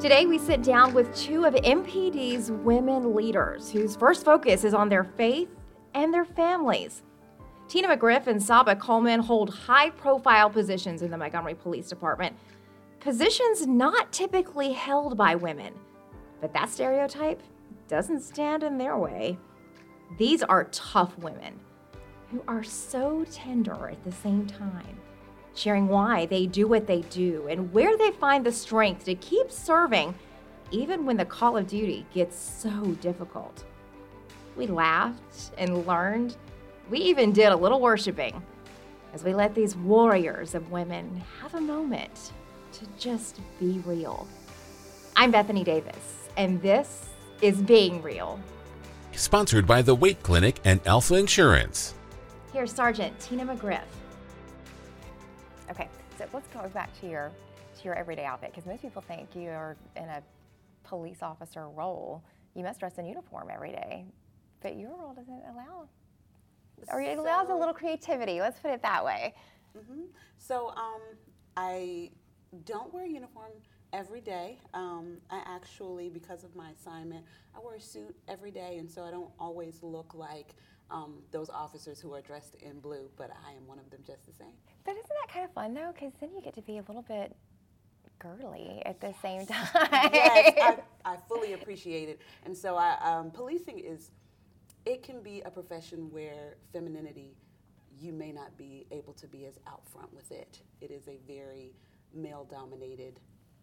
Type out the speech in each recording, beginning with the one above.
Today, we sit down with two of MPD's women leaders whose first focus is on their faith and their families. Tina McGriff and Saba Coleman hold high profile positions in the Montgomery Police Department, positions not typically held by women. But that stereotype doesn't stand in their way. These are tough women who are so tender at the same time, sharing why they do what they do and where they find the strength to keep serving even when the call of duty gets so difficult. We laughed and learned. We even did a little worshiping as we let these warriors of women have a moment to just be real. I'm Bethany Davis, and this is Being Real. Sponsored by the Weight Clinic and Alfa Insurance. Here's Sergeant Tina McGriff. Okay, so let's go back to your to your everyday outfit because most people think you're in a police officer role. You must dress in uniform every day, but your role doesn't allow, or it allows a little creativity. Let's put it that way. hmm So um, I don't wear a uniform every day. Um, I actually, because of my assignment, I wear a suit every day, and so I don't always look like um, those officers who are dressed in blue. But I am one of them just the same. But isn't that kind of fun though? Because then you get to be a little bit girly at the same time. yes, I, I fully appreciate it. And so I, um, policing is, it can be a profession where femininity, you may not be able to be as out front with it. It is a very male dominated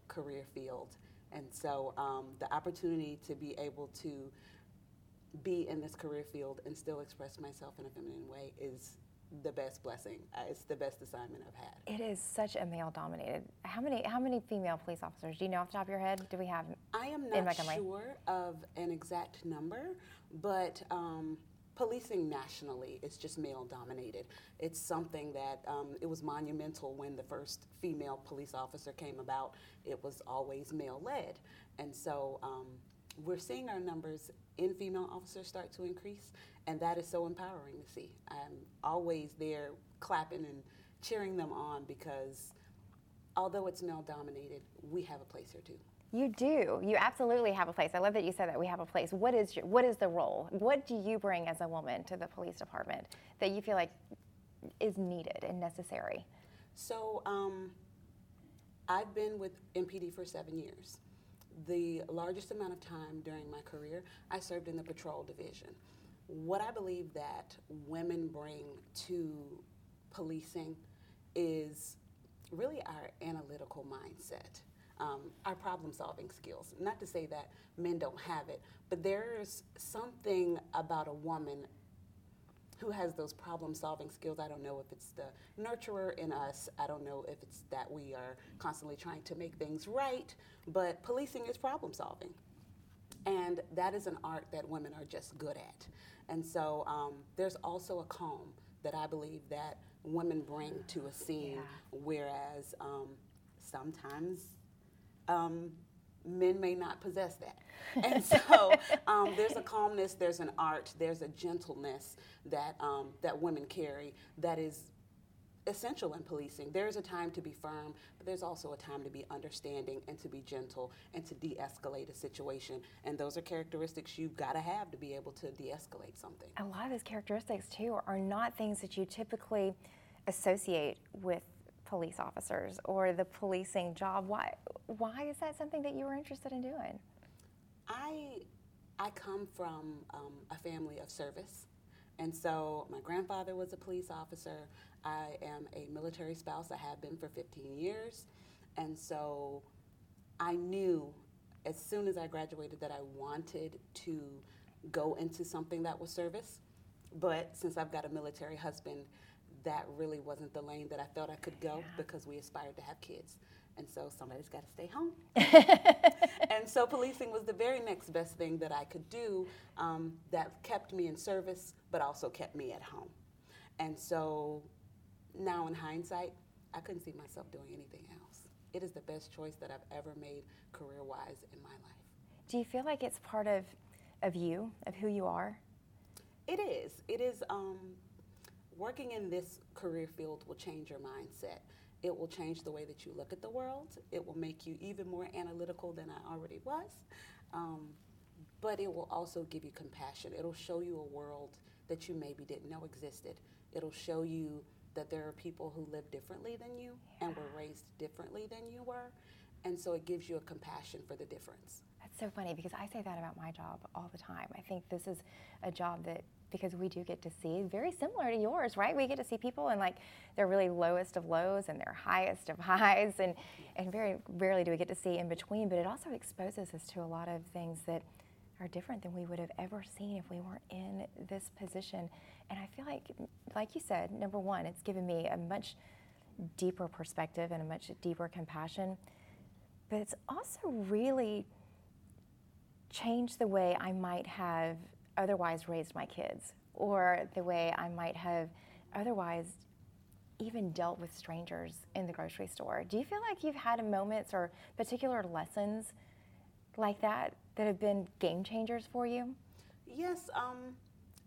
career field. And so um, the opportunity to be able to be in this career field and still express myself in a feminine way is the best blessing. Uh, It's the best assignment I've had. It is such a male dominated. How many how many female police officers do you know off the top of your head? Do we have? I am not sure of an exact number, but um, policing nationally is just male dominated. It's something that um, it was monumental when the first female police officer came about. It was always male led. And so um, we're seeing our numbers in female officers start to increase, and that is so empowering to see. I'm always there clapping and cheering them on because although it's male dominated, we have a place here too. You do. You absolutely have a place. I love that you said that we have a place. What is your, what is the role? What do you bring as a woman to the police department that you feel like is needed and necessary? So um, I've been with MPD for seven years. The largest amount of time during my career, I served in the patrol division. What I believe that women bring to policing is really our analytical mindset, um, our problem solving skills. Not to say that men don't have it, but there's something about a woman who has those problem solving skills. I don't know if it's the nurturer in us. I don't know if it's that we are constantly trying to make things right, but policing is problem solving. And that is an art that women are just good at. And so um, there's also a calm that I believe that women bring to a scene, whereas um, sometimes um, men may not possess that. And so um, there's a calmness, there's an art, there's a gentleness that, um, that women carry that is essential in policing. There's a time to be firm, but there's also a time to be understanding and to be gentle and to de escalate a situation. And those are characteristics you've got to have to be able to de escalate something. A lot of those characteristics too are not things that you typically associate with police officers or the policing job. Why why is that something that you were interested in doing? I I come from um, a family of service, and so my grandfather was a police officer. I am a military spouse. I have been for 15 years, and so I knew as soon as I graduated that I wanted to go into something that was service. But since I've got a military husband, that really wasn't the lane that I felt I could go because we aspired to have kids. And so somebody's got to stay home. and so policing was the very next best thing that I could do um, that kept me in service, but also kept me at home. And so now in hindsight, I couldn't see myself doing anything else. It is the best choice that I've ever made career wise in my life. Do you feel like it's part of of you, of who you are? It is. It is. Um, working in this career field will change your mindset. It will change the way that you look at the world. It will make you even more analytical than I already was. Um, but it will also give you compassion. It'll show you a world that you maybe didn't know existed. It'll show you that there are people who live differently than you yeah. and were raised differently than you were. And so it gives you a compassion for the difference. So funny because I say that about my job all the time. I think this is a job that because we do get to see very similar to yours, right? We get to see people in like their really lowest of lows and their highest of highs and and very rarely do we get to see in between, but it also exposes us to a lot of things that are different than we would have ever seen if we weren't in this position. And I feel like like you said, number 1, it's given me a much deeper perspective and a much deeper compassion. But it's also really changed the way I might have otherwise raised my kids or the way I might have otherwise even dealt with strangers in the grocery store. Do you feel like you've had moments or particular lessons like that that have been game changers for you? Yes, um,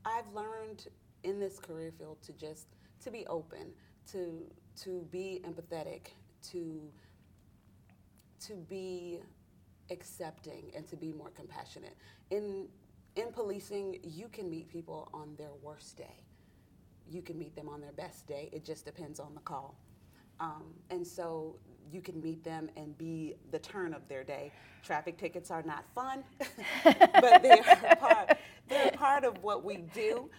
I've learned in this career field to just to be open, to to be empathetic, to to be accepting and to be more compassionate. In in policing, you can meet people on their worst day. You can meet them on their best day. It just depends on the call. Um, and so you can meet them and be the turn of their day. Traffic tickets are not fun, but they are part, they're part of what we do.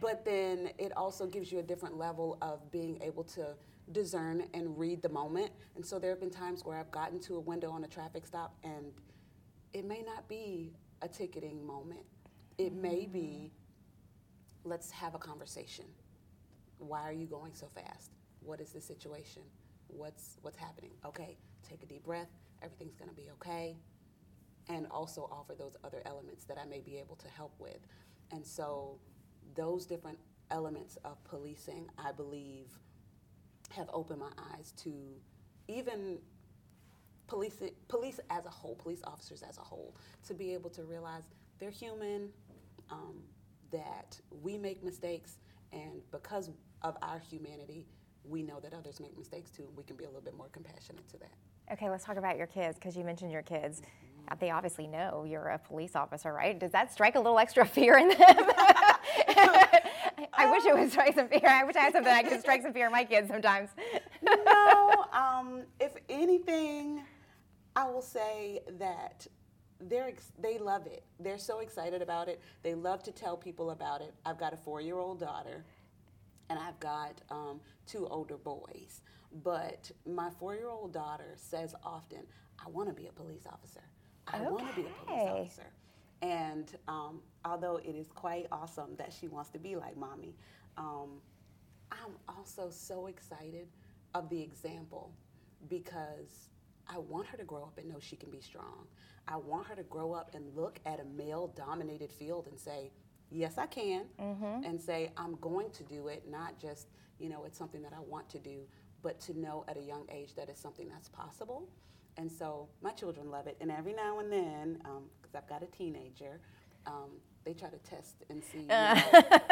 But then it also gives you a different level of being able to discern and read the moment. And so there have been times where I've gotten to a window on a traffic stop and it may not be a ticketing moment. It may be, let's have a conversation. Why are you going so fast? What is the situation? What's what's happening? Okay, take a deep breath. Everything's going to be okay. And also offer those other elements that I may be able to help with. And so those different elements of policing, I believe, have opened my eyes to even police police as a whole, police officers as a whole, to be able to realize they're human, um, that we make mistakes, and because of our humanity, we know that others make mistakes too, we can be a little bit more compassionate to that. Okay, let's talk about your kids because you mentioned your kids. Mm-hmm. They obviously know you're a police officer, right? Does that strike a little extra fear in them? I wish it would strike some fear. I wish I had something I could strike some fear in my kids sometimes. no, um, if anything, I will say that they're they love it. They're so excited about it. They love to tell people about it. I've got a four-year-old daughter, and I've got um, two older boys. But my four-year-old daughter says often, "I want to be a police officer. I okay. want to be a police officer." And um, although it is quite awesome that she wants to be like mommy, um, I'm also so excited of the example because I want her to grow up and know she can be strong. I want her to grow up and look at a male dominated field and say, yes, I can, mm-hmm. and say, I'm going to do it, not just, you know, it's something that I want to do, but to know at a young age that it's something that's possible. And so my children love it. And every now and then, um, I've got a teenager, um, they try to test and see. You know,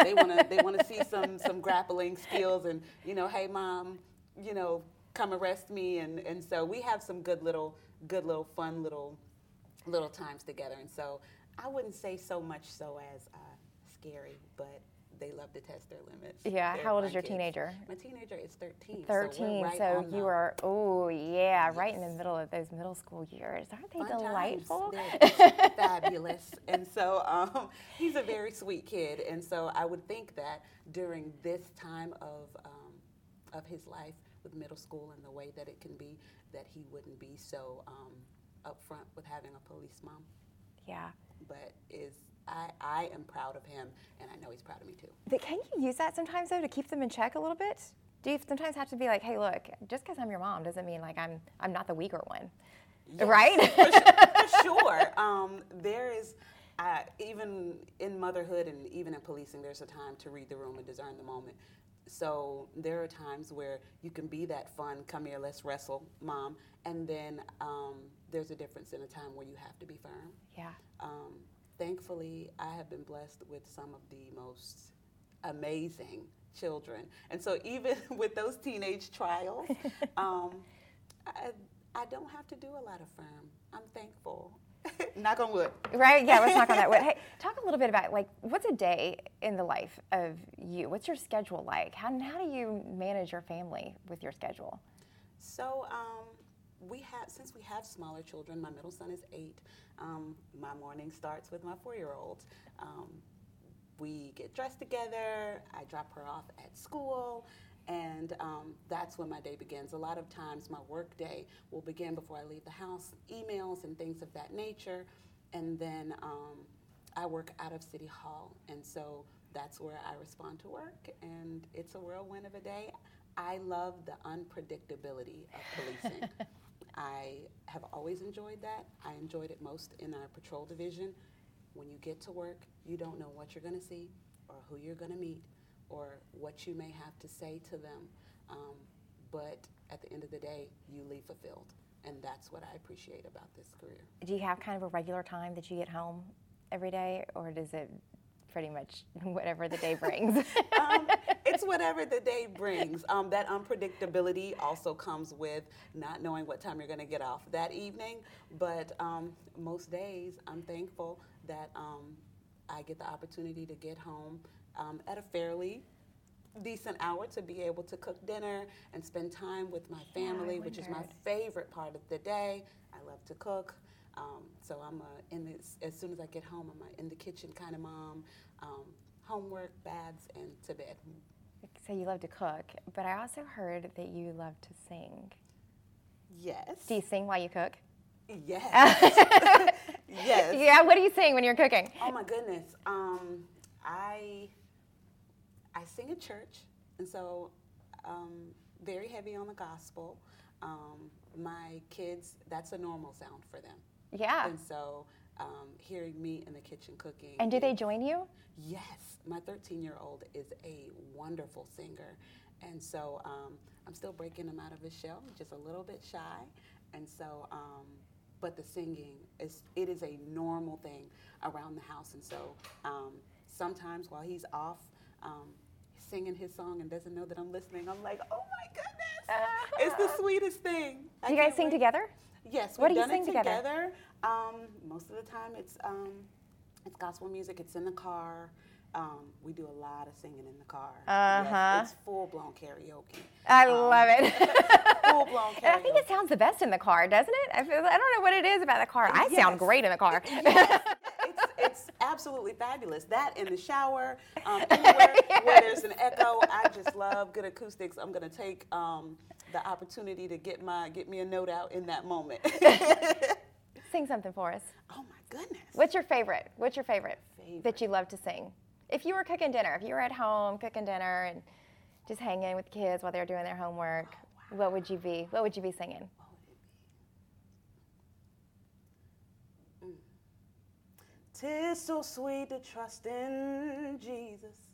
they want to they want to see some some grappling skills and you know, hey mom, you know, come arrest me and and so we have some good little good little fun little little times together. And so I wouldn't say so much so as uh, scary, but they love to test their limits. Yeah. They're How old is your kids. teenager? My teenager is 13. 13. So, right so you are, oh, yeah, yes. right in the middle of those middle school years. Aren't they Fun delightful? Fabulous. And so um, he's a very sweet kid. And so I would think that during this time of, um, of his life with middle school and the way that it can be, that he wouldn't be so um, upfront with having a police mom. Yeah. But is I, I am proud of him, and I know he's proud of me too. But can you use that sometimes though to keep them in check a little bit? Do you sometimes have to be like, hey, look, just because I'm your mom doesn't mean like I'm I'm not the weaker one, yes, right? for, for sure. Um, there is. Uh, even in motherhood and even in policing, there's a time to read the room and discern the moment. So there are times where you can be that fun, come here, let's wrestle, mom, and then um, there's a difference in a time where you have to be firm. Yeah. Um, thankfully, I have been blessed with some of the most amazing children. And so, even with those teenage trials, um, I, I don't have to do a lot of firm. I'm thankful. knock on wood. Right? Yeah, let's knock on that wood. Hey, talk a little bit about like what's a day in the life of you? What's your schedule like? How, how do you manage your family with your schedule? So, um, we have since we have smaller children. My middle son is eight. Um, my morning starts with my four-year-old. Um, we get dressed together. I drop her off at school, and um, that's when my day begins. A lot of times, my work day will begin before I leave the house, emails and things of that nature, and then um, I work out of City Hall, and so that's where I respond to work, and it's a whirlwind of a day. I love the unpredictability of policing. I have always enjoyed that. I enjoyed it most in our patrol division. When you get to work, you don't know what you're going to see or who you're going to meet or what you may have to say to them. Um, but at the end of the day, you leave fulfilled. And that's what I appreciate about this career. Do you have kind of a regular time that you get home every day, or does it pretty much whatever the day brings? um, it's whatever the day brings. Um, that unpredictability also comes with not knowing what time you're going to get off that evening. But um, most days, I'm thankful that um, I get the opportunity to get home um, at a fairly decent hour to be able to cook dinner and spend time with my family, which is my favorite part of the day. I love to cook. Um, so I'm a, in this, as soon as I get home, I'm a in the kitchen kind of mom. Um, homework, baths, and to bed. So you love to cook, but I also heard that you love to sing. Yes. Do you sing while you cook? Yes. yes. Yeah. What do you sing when you're cooking? Oh my goodness. Um, I I sing at church, and so um, very heavy on the gospel. Um, my kids, that's a normal sound for them. Yeah. And so um, hearing me in the kitchen cooking. And do they join you? Yes. My 13 year old is a wonderful singer. And so um, I'm still breaking him out of his shell, just a little bit shy. And so, um, but the singing is it is a normal thing around the house. And so um, sometimes while he's off um, singing his song and doesn't know that I'm listening, I'm like, oh my goodness, it's the sweetest thing. Do you guys sing wait. together? Yes, What we've do you done sing it together? together. Um, most of the time, it's um, it's gospel music. It's in the car. Um, we do a lot of singing in the car. Uh-huh. Yes, it's full blown karaoke. I Um, love it. Full blown And I think it sounds the best in the car, doesn't it? I, feel, I don't know what it is about the car. I sound great in the car. Yes, it's, it's absolutely fabulous. That in the shower, um, anywhere where there's an echo, I just love good acoustics. I'm gonna take um, the opportunity to get my get me a note out in that moment. Sing something for us. oh my goodness. What's your favorite? What's your favorite, that you love to sing? If you were cooking dinner, if you were at home cooking dinner and just hanging with kids while they're doing their homework, oh, what would you be? What would you be singing? Mm. Tis so sweet to trust in Jesus,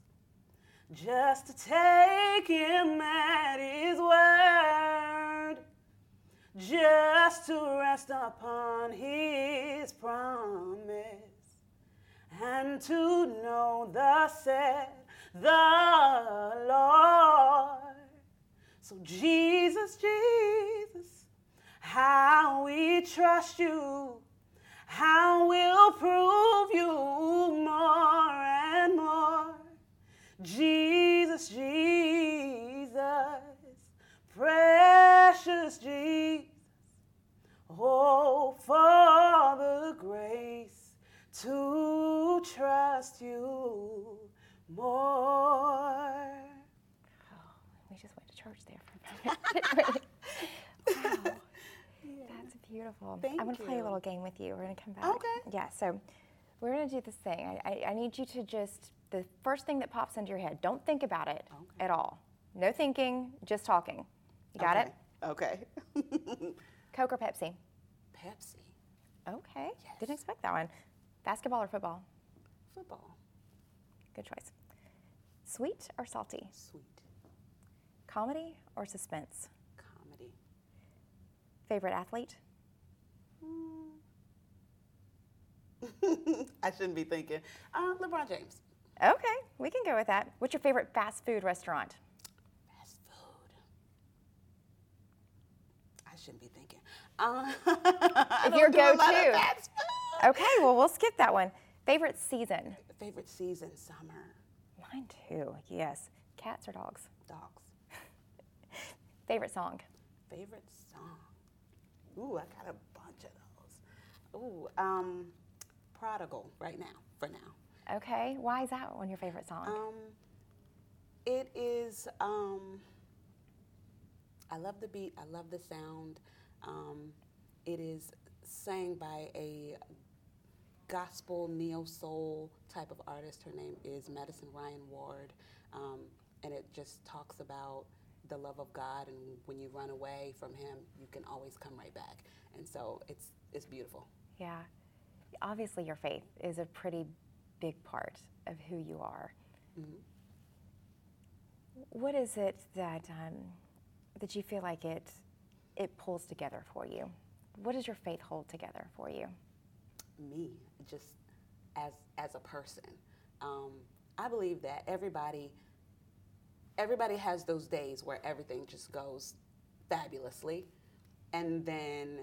just to take him at his word, just to rest upon his promise, and to know thus said the Lord. So, Jesus, Jesus, how we trust you. How we'll prove you more church there for a wow. That's beautiful. Thank I'm going to play a little game with you. We're going to come back. Okay. Yeah, so we're going to do this thing. I, I, I need you to just, the first thing that pops into your head, don't think about it Okay. at all. No thinking, just talking. You got it? Okay. Coke or Pepsi? Pepsi. Okay. Yes. Didn't expect that one. Basketball or football? Football. Good choice. Sweet or salty? Sweet. Comedy or suspense? Comedy. Favorite athlete? I shouldn't be thinking. Uh, LeBron James. Okay, we can go with that. What's your favorite fast food restaurant? Fast food. I shouldn't be thinking. Uh, your go-to. Okay, well, we'll skip that one. Favorite season? Favorite season, summer. Mine too, yes. Cats or dogs? Dogs. Favorite song? Favorite song. Ooh, I got a bunch of those. Ooh, um, Prodigal right now, for now. Okay, why is that one your favorite song? Um, it is. Um, I love the beat. I love the sound. Um, it is sang by a gospel neo soul type of artist. Her name is Madison Ryann Ward, um, and it just talks about the love of God. And when you run away from Him, you can always come right back. And so it's it's beautiful. yeah. Obviously, your faith is a pretty big part of who you are. What is it that um, that you feel like it it pulls together for you? What does your faith hold together for you? me just as as a person um, i believe that everybody everybody has those days where everything just goes fabulously and then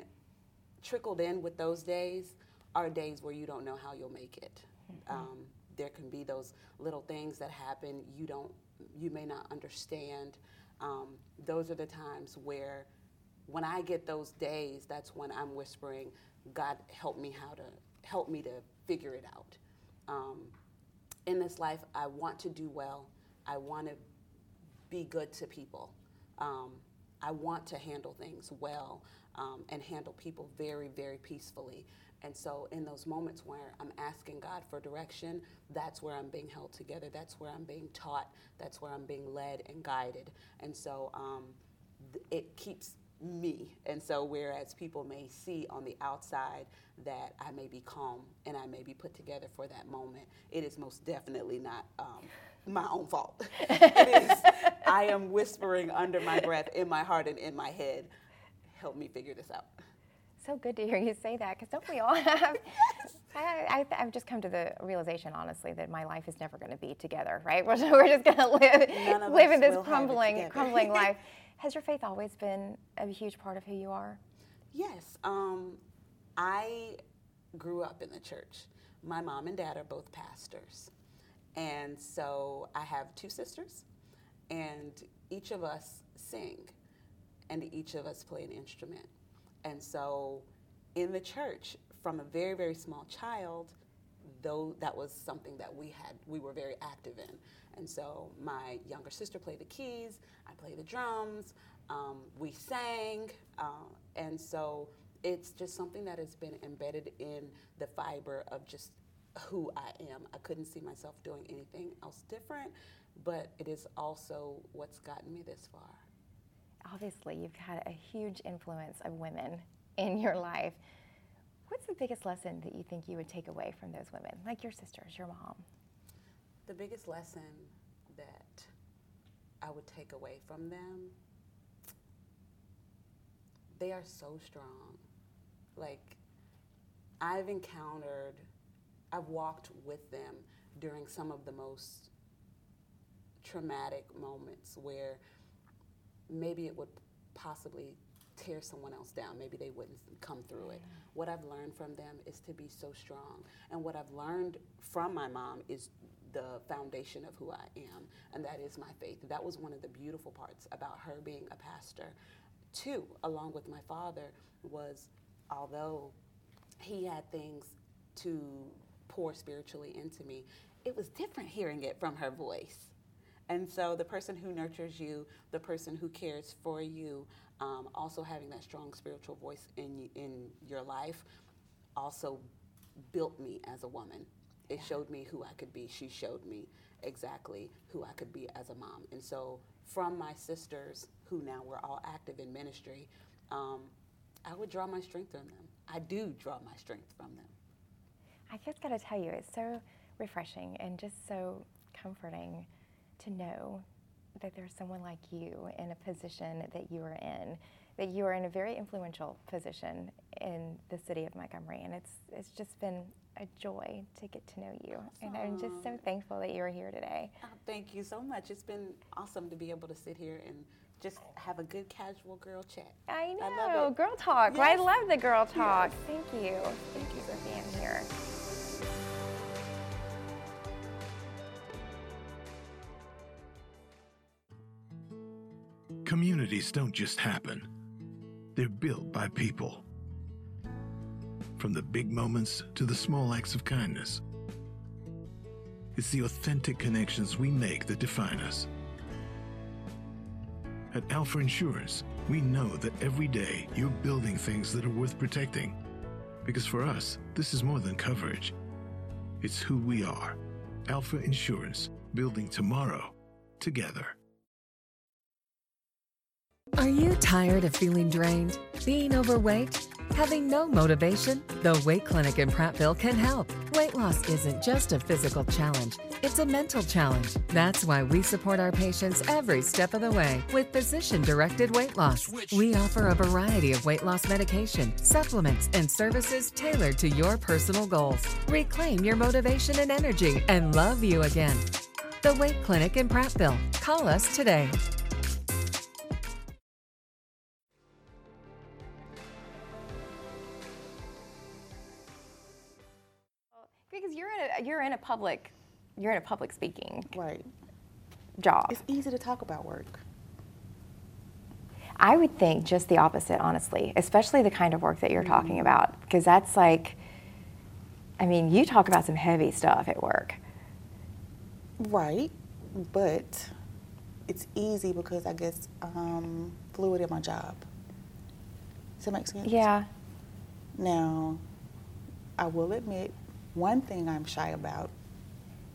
trickled in with those days are days where you don't know how you'll make it um, there can be those little things that happen you don't you may not understand um, those are the times where when I get those days, that's when I'm whispering, God, help me how to help me to figure it out. Um, in this life, I want to do well. I want to be good to people. Um, I want to handle things well um, and handle people very, very peacefully. And so, in those moments where I'm asking God for direction, that's where I'm being held together. That's where I'm being taught. That's where I'm being led and guided. And so, um, th- it keeps me. And so, whereas people may see on the outside that I may be calm and I may be put together for that moment, it is most definitely not um, my own fault. it is, I am whispering under my breath, in my heart, and in my head, help me figure this out. So good to hear you say that because don't we all have? I, I, I've just come to the realization, honestly, that my life is never going to be together, right? We're, we're just going to live, live in this have crumbling, crumbling life. Has your faith always been a huge part of who you are? Yes, um, I grew up in the church. My mom and dad are both pastors. And so I have two sisters, and each of us sing, and each of us play an instrument. And so in the church, from a very, very small child, though that was something that we had, we were very active in. And so my younger sister played the keys, I played the drums, um, we sang, uh, and so it's just something that has been embedded in the fiber of just who I am. I couldn't see myself doing anything else different, but it is also what's gotten me this far. Obviously, you've had a huge influence of women in your life. What's the biggest lesson that you think you would take away from those women, like your sisters, your mom? The biggest lesson that I would take away from them, they are so strong. Like, I've encountered, I've walked with them during some of the most traumatic moments where maybe it would possibly tear someone else down. Maybe they wouldn't come through it. What I've learned from them is to be so strong. And what I've learned from my mom is the foundation of who I am, and that is my faith. That was one of the beautiful parts about her being a pastor. Two, along with my father, was although he had things to pour spiritually into me, it was different hearing it from her voice. And so the person who nurtures you, the person who cares for you, um, also having that strong spiritual voice in in your life, also built me as a woman. It showed me who I could be. She showed me exactly who I could be as a mom. And so from my sisters, who now were all active in ministry, um, I would draw my strength from them. I do draw my strength from them. I just got to tell you, it's so refreshing and just so comforting to know that there's someone like you in a position that you are in, that you are in a very influential position in the city of Montgomery, and it's it's just been a joy to get to know you. And I'm just so thankful that you're here today. Oh, thank you so much. It's been awesome to be able to sit here and just have a good casual girl chat. I know, I love it. girl talk. I love the girl talk. Thank you. Thank you for being here. Communities don't just happen, they're built by people. From the big moments to the small acts of kindness. It's the authentic connections we make that define us. At Alfa Insurance, we know that every day you're building things that are worth protecting. Because for us, this is more than coverage, it's who we are. Alfa Insurance, building tomorrow together. Are you tired of feeling drained? Being overweight? Having no motivation? The Weight Clinic in Prattville can help. Weight loss isn't just a physical challenge, it's a mental challenge. That's why we support our patients every step of the way with physician directed weight loss. We offer a variety of weight loss medication, supplements, and services tailored to your personal goals. Reclaim your motivation and energy and love you again. The Weight Clinic in Prattville. Call us today. You're in a you're in a public you're in a public speaking Right. job. It's easy to talk about work. I would think just the opposite, honestly, especially the kind of work that you're talking Mm-hmm. about, because that's like, I mean, you talk about some heavy stuff at work. Right. But it's easy because I guess I'm fluid in my job. Does that make sense? Yeah. Now, I will admit one thing I'm shy about.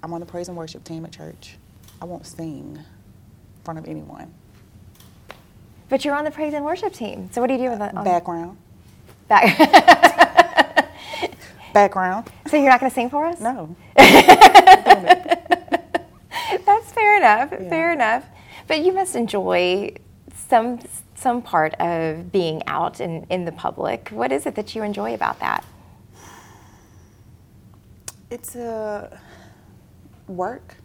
I'm on the praise and worship team at church. I won't sing in front of anyone. But you're on the praise and worship team. So what do you do with that? on- Background. back- Background. so you're not going to sing for us? No. That's fair enough. Yeah. Fair enough. But you must enjoy some some part of being out in, in the public. What is it that you enjoy about that? It's a work.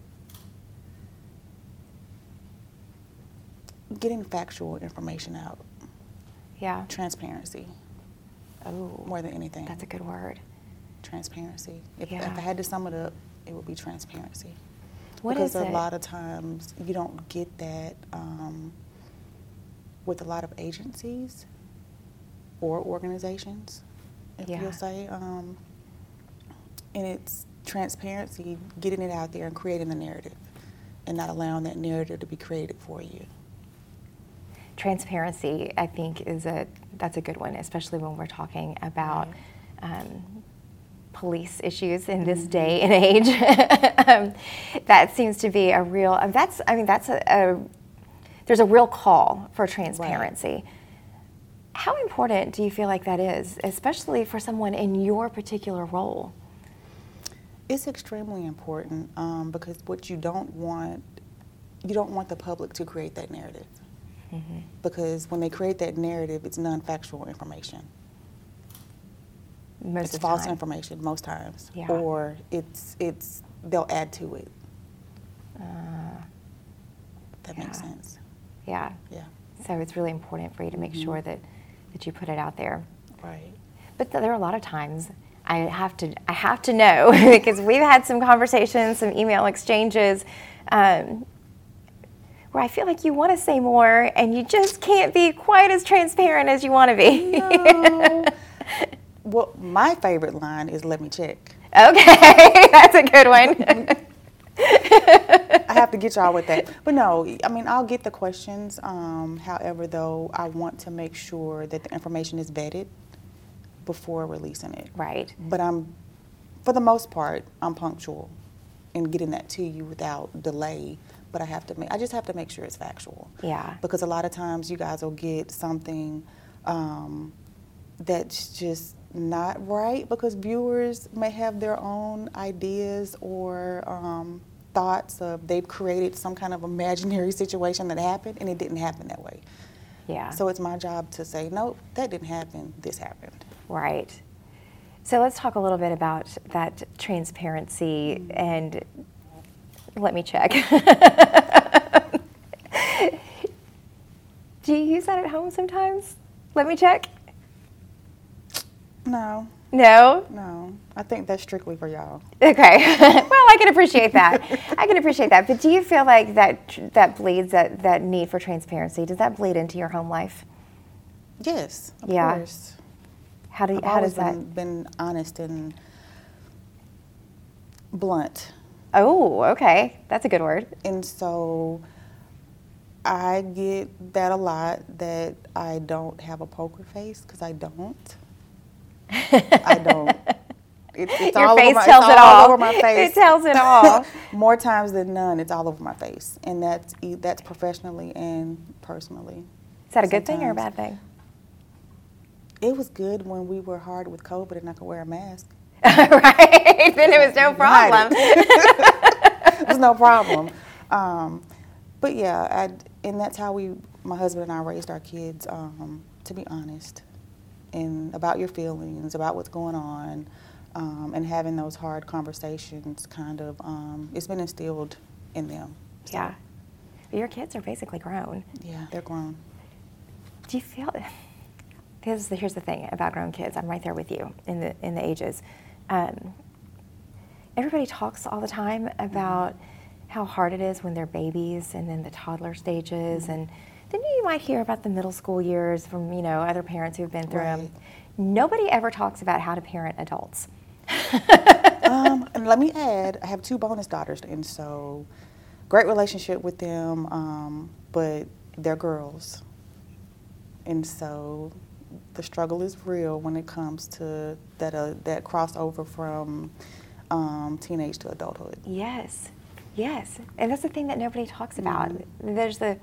Getting factual information out. Yeah. Transparency Oh, more than anything. that's a good word. transparency. If, Yeah. if I had to sum it up, it would be transparency. What because a it? lot of times you don't get that um, with a lot of agencies or organizations, if Yeah. you'll say. Um, and it's transparency, getting it out there and creating the narrative, and not allowing that narrative to be created for you. transparency i think is a that's a good one especially when we're talking about um, police issues in this day and age. Um, that seems to be a real um, that's i mean that's a, a there's a real call for transparency. How important do you feel like that is especially for someone in your particular role It's extremely important um, because what you don't want, you don't want the public to create that narrative. Because when they create that narrative, it's non-factual information. most it's false time information most times, Yeah. or it's it's they'll add to it. that makes Uh, sense. yeah Yeah. so it's really important for you to make sure that that you put it out there Right. But th- there are a lot of times I have to I have to know because we've had some conversations, some email exchanges, um, where I feel like you want to say more and you just can't be quite as transparent as you want to be. No. Well, my favorite line is "Let me check." okay, that's a good one. I have to get y'all with that. But no, I mean, I'll get the questions. Um, however, though, I want to make sure that the information is vetted before releasing it. right. But I'm, for the most part, I'm punctual in getting that to you without delay. But I have to make, I just have to make sure it's factual. Yeah. Because a lot of times you guys will get something um, that's just not right because viewers may have their own ideas or um, thoughts of they've created some kind of imaginary situation that happened and it didn't happen that way. Yeah. So it's my job to say, nope, that didn't happen, this happened. Right. So let's talk a little bit about that transparency and let me check. Do you use that at home sometimes? Let me check. No, No? no. I think that's strictly for y'all. Okay. well, I can appreciate that. I can appreciate that. But do you feel like that that bleeds that that need for transparency? Does that bleed into your home life? Yes, of Yeah. course. How do I've how does that? been, been honest and blunt. Oh, okay. That's a good word. And so I get that a lot that I don't have a poker face because I don't. I don't. It's, it's Your all face over my, tells it's it all all. over my face. It tells it all. More times than none, it's all over my face, and that's that's professionally and personally. Is that a good thing or a bad thing? It was good when we were hard with COVID and I could wear a mask. right. Then it was no problem. it was no problem. Um, but yeah, I, and that's how we, my husband and I, raised our kids. Um, to be honest, and about your feelings, about what's going on, um, and having those hard conversations. Kind of, um, it's been instilled in them. So, yeah. Your kids are basically grown. Yeah, they're grown. Do you feel? Here's the, here's the thing about grown kids. I'm right there with you in the in the ages. Um, everybody talks all the time about how hard it is when they're babies and then the toddler stages, and then you might hear about the middle school years from you know other parents who've been through them. Nobody ever talks about how to parent adults. um, and let me add, I have two bonus daughters, and so great relationship with them, um, but they're girls. And so the struggle is real when it comes to that, uh, that crossover from um, teenage to adulthood. Yes, yes, and that's the thing that nobody talks about. There's the,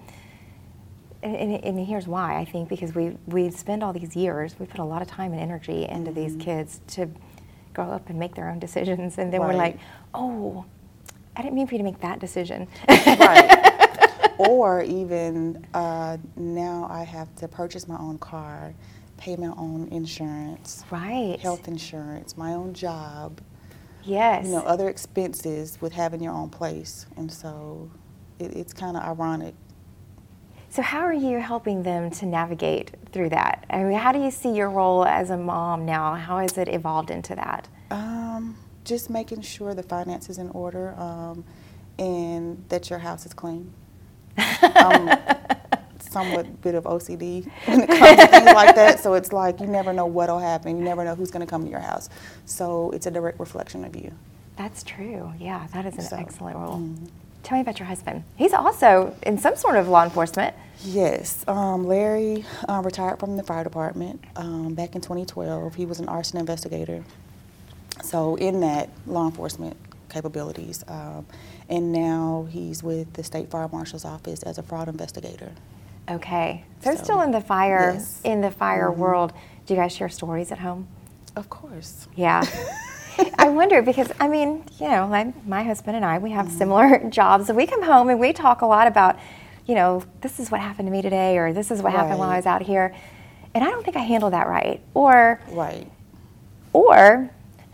and, and, and here's why I think because we we spend all these years, we put a lot of time and energy into these kids to grow up and make their own decisions, and then we're like, oh, I didn't mean for you to make that decision. right. or even uh, now I have to purchase my own car, pay my own insurance, right. health insurance, my own job, Yes. you know, other expenses with having your own place. And so it, it's kind of ironic. So how are you helping them to navigate through that? I mean, how do you see your role as a mom now? How has it evolved into that? Um, just making sure the finances in order um, and that your house is clean. um, somewhat bit of OCD when it comes to things like that. So it's like you never know what'll happen. You never know who's going to come to your house. So it's a direct reflection of you. That's true. Yeah, that is an So, excellent role. Tell me about your husband. He's also in some sort of law enforcement. Yes, um, Larry uh, retired from the fire department um, back in 2012. He was an arson investigator. So in that, law enforcement capabilities. Um, and now he's with the State Fire Marshal's Office as a fraud investigator. Okay. So, So, still in the fire yes. in the fire mm-hmm. world. Do you guys share stories at home? Of course. Yeah. I wonder because I mean, you know, my, my husband and I, we have mm-hmm. similar jobs. So we come home and we talk a lot about, you know, this is what happened to me today, or this is what happened while I was out here, and I don't think I handled that right, or Right. or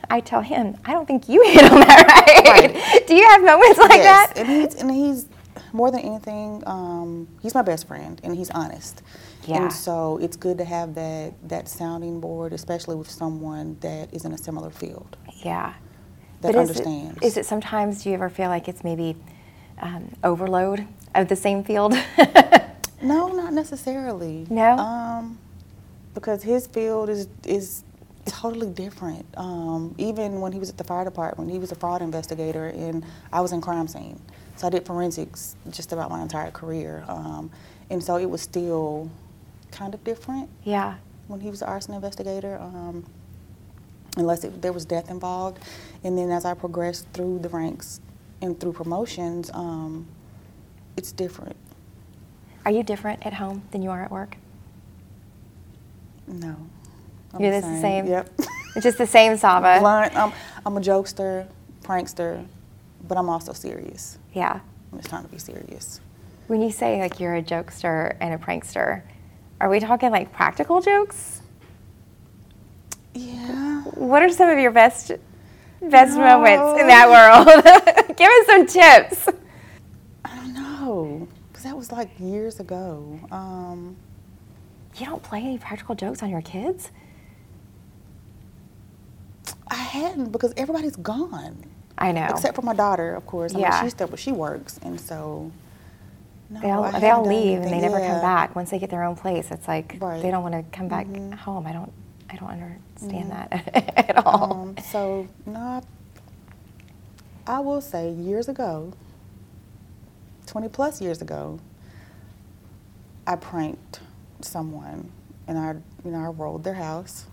I tell him I don't think you handled that right. Do you have moments like yes, that? and he's and he's more than anything, um, he's my best friend, and he's honest. Yeah. And so it's good to have that that sounding board, especially with someone that is in a similar field Yeah. that But understands. Is it sometimes, do you ever feel like it's maybe um, overload of the same field? No, not necessarily. No? Um, because his field is is totally different. Um, even when he was at the fire department, he was a fraud investigator, and I was in crime scene. So I did forensics just about my entire career, um, and so it was still kind of different yeah. when he was an arson investigator. Um, unless it, there was death involved, and then as I progressed through the ranks and through promotions, um, it's different. Are you different at home than you are at work? No. I'm You're the same? Yep. It's just the same Saba. Blunt. I'm, I'm a jokester, prankster, but I'm also serious. Yeah. I'm just trying to be serious. When you say like you're a jokester and a prankster, are we talking like practical jokes? Yeah. What are some of your best best moments in that world? Give us some tips. I don't know, because that was like years ago. Um, You don't play any practical jokes on your kids? I hadn't because everybody's gone. I know. Except for my daughter, of course. I Yeah. mean, she's still, but she works, and so. No, they all, they all leave and they anything. never come back. Once they get their own place, it's like Right. Mm-hmm. they don't want to come back home. I don't I don't understand that at all. Um, so, no, I will say years ago, 20 plus years ago, I pranked someone and I, you know, I rolled their house.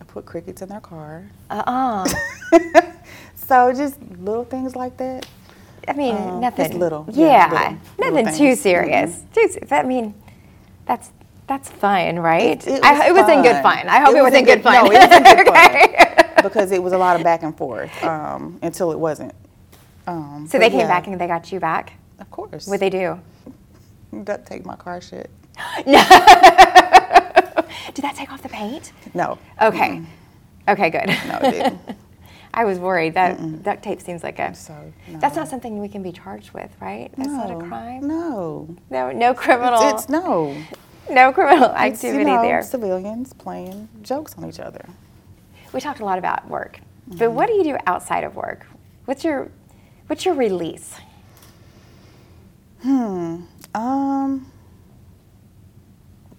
I put crickets in their car. Uh-uh. So just little things like that. I mean, Um, nothing. just little, Yeah, yeah, little- little nothing too things. serious. Too. I mean, that's that's fun, right? It- it I, was it was in good fun. I hope it, was in good fun. No, it was in good Okay. fun because it was a lot of back and forth um, until it wasn't. Um, So they came yeah, back and they got you back. Of course. What they do? duct tape my car shit. no. Did that take off the paint? No. Okay. Okay, good. No, it didn't. I was worried that duct tape seems like a. So, That's not something we can be charged with, right? That's not a crime. No. No, no criminal. It's, it's no. no criminal It's, you activity know, there. civilians playing jokes on each other. We talked a lot about work, Mm-hmm. but what do you do outside of work? What's your What's your release? Hmm. Um.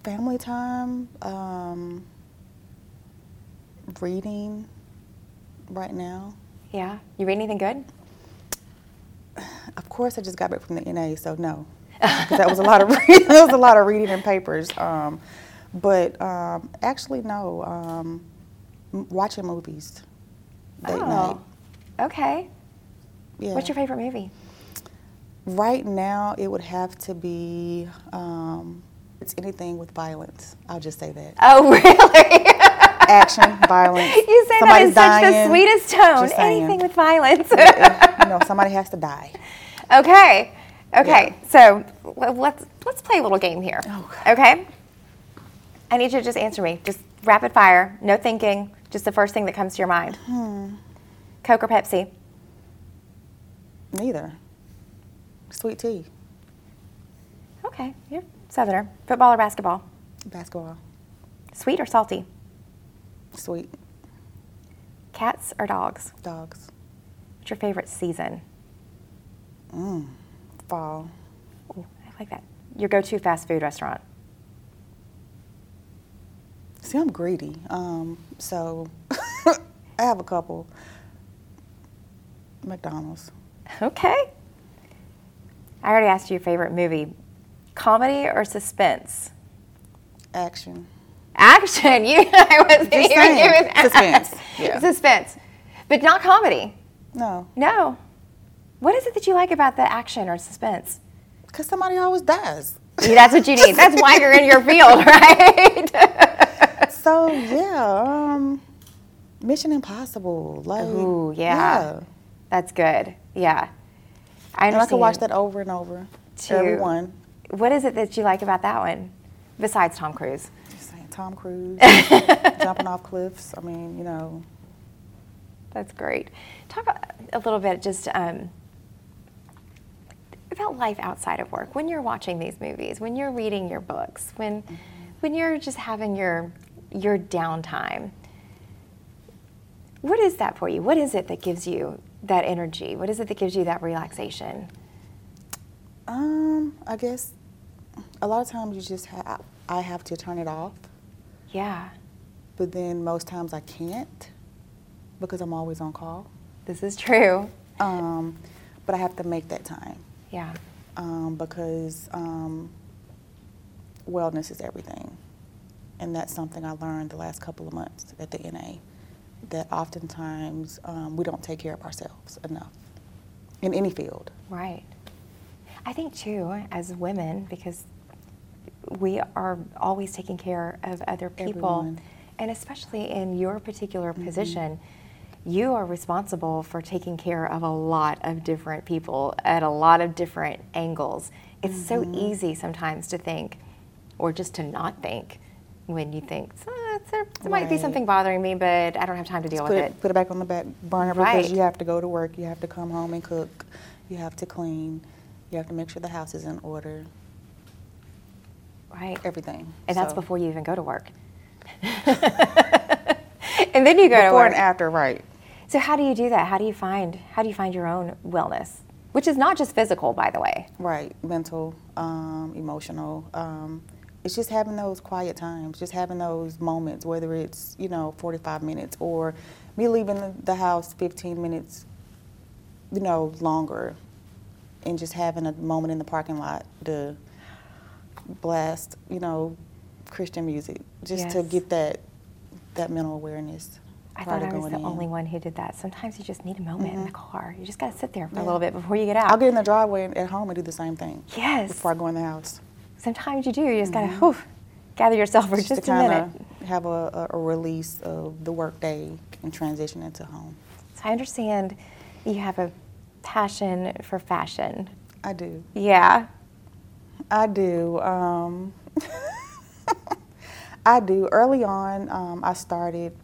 Family time. Um. Reading. Right now. Yeah, you read anything good? Of course, I just got back from the NA, so no, that was a lot of reading. that was a lot of reading and papers. Um, but um, actually, no. Um, watching movies. Date night. okay. Yeah. Oh, What's your favorite movie? Right now, it would have to be. Um, it's anything with violence. I'll just say that. Oh, really? Action, violence. you say that in such the dying, sweetest tone. Anything with violence. you know, somebody has to die. okay. Okay. So let's let's play a little game here. Okay. Okay. I need you to just answer me. Just rapid fire. No thinking. Just the first thing that comes to your mind. Hmm. Coke or Pepsi? Neither. Sweet tea, Okay. You're Southerner. Football or basketball? basketball, Sweet or salty? Sweet Cats or dogs? dogs, What's your favorite season? fall. Ooh, I like that. Your go-to fast food restaurant? See, I'm greedy, um, so I have a couple. McDonald's. Okay. I already asked you your favorite movie. Comedy or suspense? Action. Action. You, I wasn't Just even saying. giving that. Suspense, yeah. Suspense, but not comedy. No, No. What is it that you like about the action or suspense? because somebody always dies. Yeah, That's what you need. That's why you're in your field, right? So yeah, um, Mission Impossible. Like, Ooh, yeah. That's good. Yeah. I And I could watch that over and over. Too. Every one. What is it that you like about that one, besides Tom Cruise? Tom Cruise jumping off cliffs. I mean, you know, That's great. Talk a- a little bit just um, about life outside of work. When you're watching these movies, when you're reading your books, when when you're just having your your downtime. What is that for you? What is it that gives you that energy? What is it that gives you that relaxation? um, I guess a lot of times you just have I have to turn it off, Yeah, but then most times I can't because I'm always on call. this is true. Um, but I have to make that time Yeah. um, because um, wellness is everything. And that's something I learned the last couple of months at the NA that oftentimes um, we don't take care of ourselves enough in any field. Right. I think too, as women, because we are always taking care of other people, Everyone. and especially in your particular position, you are responsible for taking care of a lot of different people at a lot of different angles. It's so easy sometimes to think, or just to not think, when you think, "Ah, there, there might be something bothering me, but I don't have time to deal put with it, it. put it back on the back burner Right. because you have to go to work, you have to come home and cook, you have to clean, you have to make sure the house is in order, Right. everything. And that's before you even go to work. and then you go to before work. and after, right? So how do you do that? How do you find how do you find your own wellness? Which is not just physical, by the way. Right, mental, um, emotional. Um, it's just having those quiet times, just having those moments, whether it's you know 45 minutes or me leaving the, the house 15 minutes, you know, longer, and just having a moment in the parking lot to blast, you know, Christian music, just to get that that mental awareness. I thought I was the in. Mm-hmm. only one who did that. Sometimes you just need a moment in the car. You just got to sit there for a little bit before you get out. I'll get in the driveway and at home and do the same thing. Yes. Before I go in the house. Sometimes you do. You just got to gather yourself for just, just a minute. have a, a, a release of the workday and transition into home. So I understand you have a passion for fashion. I do. Yeah. I do. Um, I do. Early on, um, I started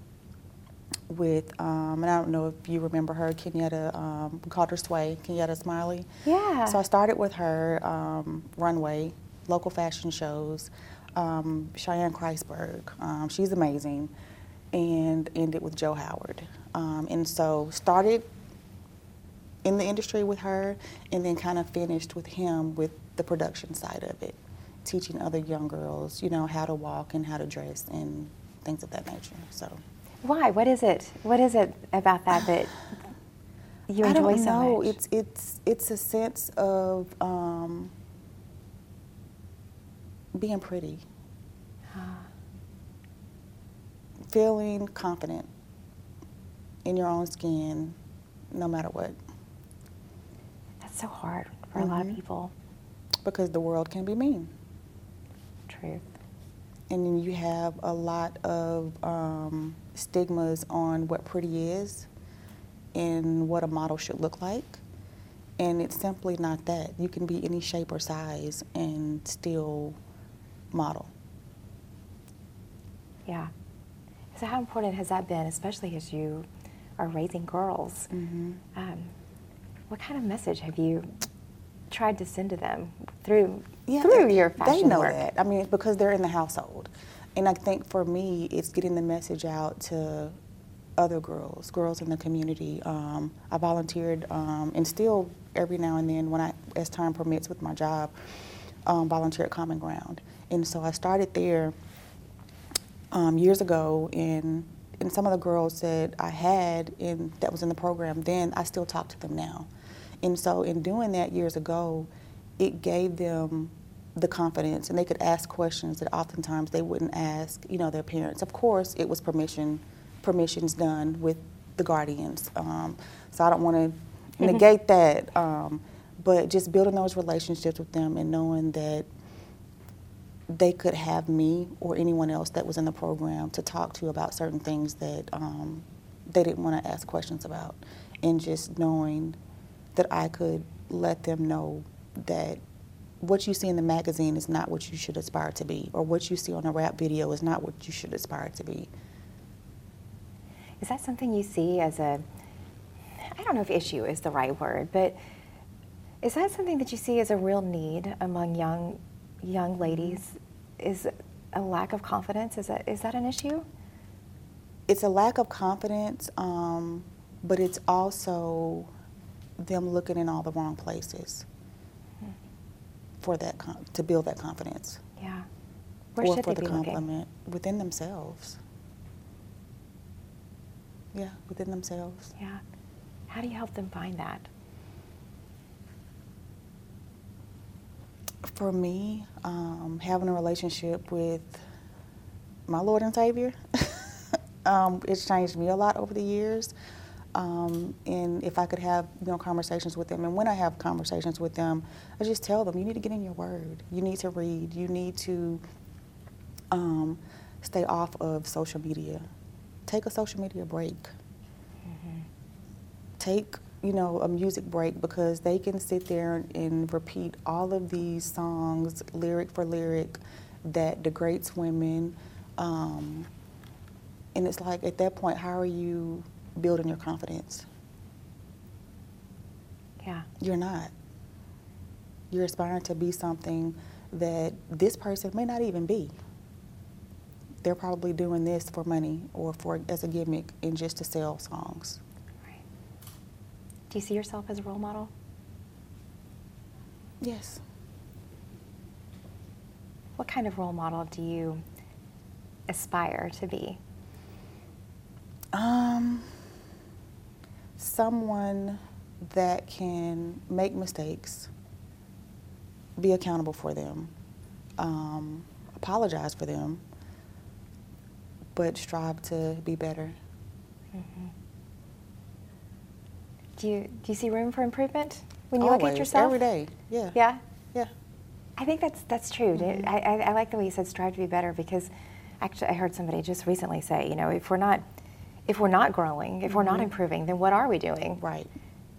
with, um, and I don't know if you remember her, Kenyatta, um, we called her Sway, Kenyatta Smiley. Yeah. So I started with her um, runway, local fashion shows, um, Cheyenne Kreisberg. Um, she's amazing, and ended with Joe Howard. Um, and so started in the industry with her, and then kind of finished with him with the production side of it, teaching other young girls, you know, how to walk and how to dress and things of that nature. So Why? What is it? What is it about that that you enjoy I don't so know. much? It's it's it's a sense of um, being pretty, feeling confident in your own skin, no matter what, That's so hard for a lot Mm-hmm. of people. Because the world can be mean. Truth. and then you have a lot of um, stigmas on what pretty is and what a model should look like. And it's simply not that. You can be any shape or size and still model. Yeah. So how important has that been, especially as you are raising girls? Mm-hmm. Um, what kind of message have you tried to send to them through through your fashion They know work? that. I mean, because they're in the household. And I think for me, it's getting the message out to other girls, girls in the community. Um, I volunteered um, and still every now and then, when I, as time permits with my job, um, volunteer at Common Ground. And so I started there um, years ago, and and some of the girls that I had in that was in the program then, I still talk to them now. And so in doing that years ago, it gave them the confidence, and they could ask questions that oftentimes they wouldn't ask, you know, their parents. Of course, it was permission, permissions done with the guardians. Um, so I don't want to negate that, um, but just building those relationships with them and knowing that they could have me or anyone else that was in the program to talk to about certain things that um, they didn't want to ask questions about. And just knowing that I could let them know that what you see in the magazine is not what you should aspire to be, or what you see on a rap video is not what you should aspire to be. Is that something you see as a, I don't know if issue is the right word, but is that something that you see as a real need among young, young ladies? Is a lack of confidence, is that, is that an issue? It's a lack of confidence, um, but it's also them looking in all the wrong places for that to build that confidence. Yeah. Where or should for they the be looking? within themselves. Yeah, within themselves. Yeah. How do you help them find that? For me, um, having a relationship with my Lord and Savior, um, it's changed me a lot over the years. Um, and if I could have you know conversations with them, and when I have conversations with them, I just tell them you need to get in your word. You need to read. You need to um, stay off of social media. Take a social media break. Take you know a music break because they can sit there and repeat all of these songs lyric for lyric that degrades women. Um, And it's like at that point, how are you building your confidence? Yeah. You're not. You're aspiring to be something that this person may not even be. They're probably doing this for money or for as a gimmick and just to sell songs. Right. Do you see yourself as a role model? Yes. What kind of role model do you aspire to be? Um, someone that can make mistakes, be accountable for them, um, apologize for them, but strive to be better. Do you do you see room for improvement when you Always, look at yourself? every day. Yeah. Yeah. Yeah. I think that's that's true. Mm-hmm. I, I, I like the way you said strive to be better because actually I heard somebody just recently say, you know, if we're not if we're not growing, if we're not improving, then what are we doing? Mm-hmm. Right.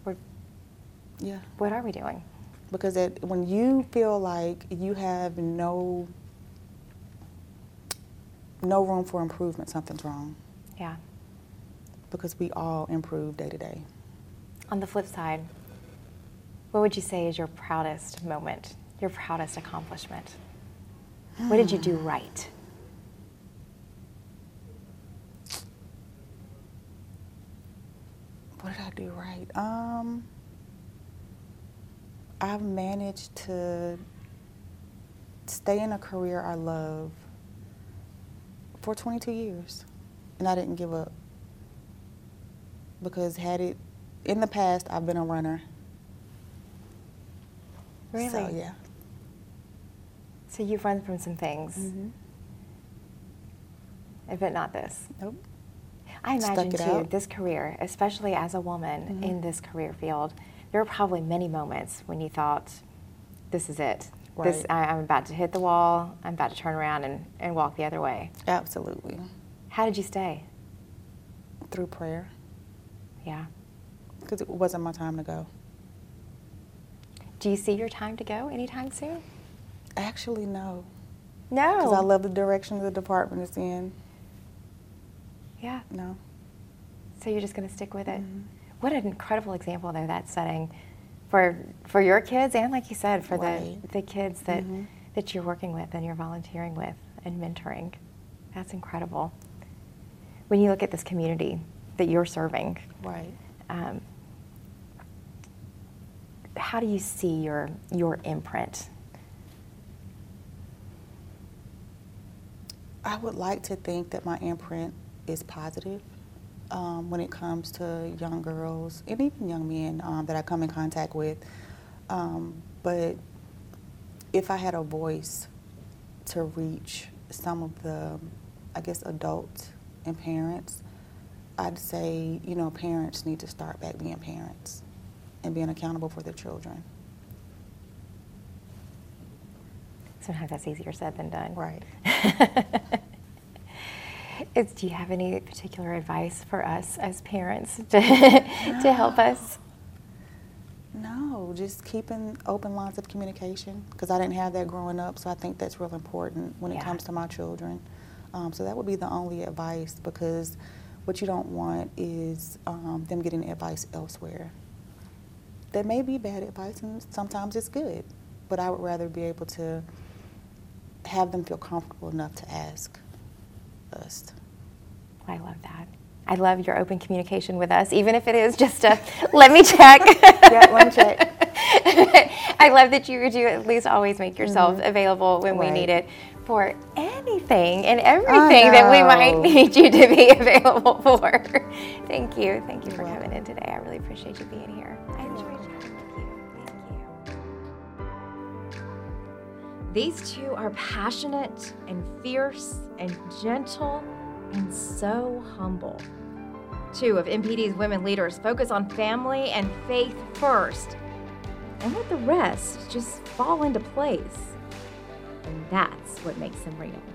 We're, Yeah. what are we doing? Because it, when you feel like you have no no room for improvement, something's wrong. Yeah. Because we all improve day to day. On the flip side, what would you say is your proudest moment, your proudest accomplishment? What did you do right? What did I do right? Um, I've managed to stay in a career I love for 22 years, and I didn't give up. Because had it in the past, I've been a runner. Really? So yeah. So you've run from some things, Mm-hmm. but not this. Nope. I imagine too, out. This career, especially as a woman mm-hmm. in this career field, there were probably many moments when you thought, "This is it. This Right. I, I'm about to hit the wall. I'm about to turn around and, and walk the other way." Absolutely. How did you stay? Through prayer, Yeah. because it wasn't my time to go. Do you see your time to go anytime soon? Actually, no. No. Because I love the direction the department is in. Yeah. No. So you're just going to stick with it. Mm-hmm. What an incredible example, though, that setting for for your kids and, like you said, for Right. Mm-hmm. the the kids that that you're working with and you're volunteering with and mentoring. That's incredible. When you look at this community that you're serving, Right. um, how do you see your your imprint? I would like to think that my imprint is positive um, when it comes to young girls and even young men um, that I come in contact with. Um, but if I had a voice to reach some of the, I guess, adults and parents, I'd say, you know, parents need to start back being parents and being accountable for their children. Sometimes that's easier said than done. Right. Is, do you have any particular advice for us as parents to, to help us? No, just keeping open lines of communication because I didn't have that growing up, so I think that's real important when it comes to my children. Um, so that would be the only advice because what you don't want is um, them getting advice elsewhere. That may be bad advice and sometimes it's good, but I would rather be able to have them feel comfortable enough to ask us. I love that. I love your open communication with us, even if it is just a let me check. Yeah, let me check. I love that you do at least always make yourself available when we Mm-hmm. Need it for anything and everything that we might need you to be available for. Thank you. Thank you for coming in today. I really appreciate you being here. I enjoyed chatting with you. Thank you. These two are passionate and fierce and gentle and so humble. Two of MPD's women leaders focus on family and faith first and let the rest just fall into place. And that's what makes them real.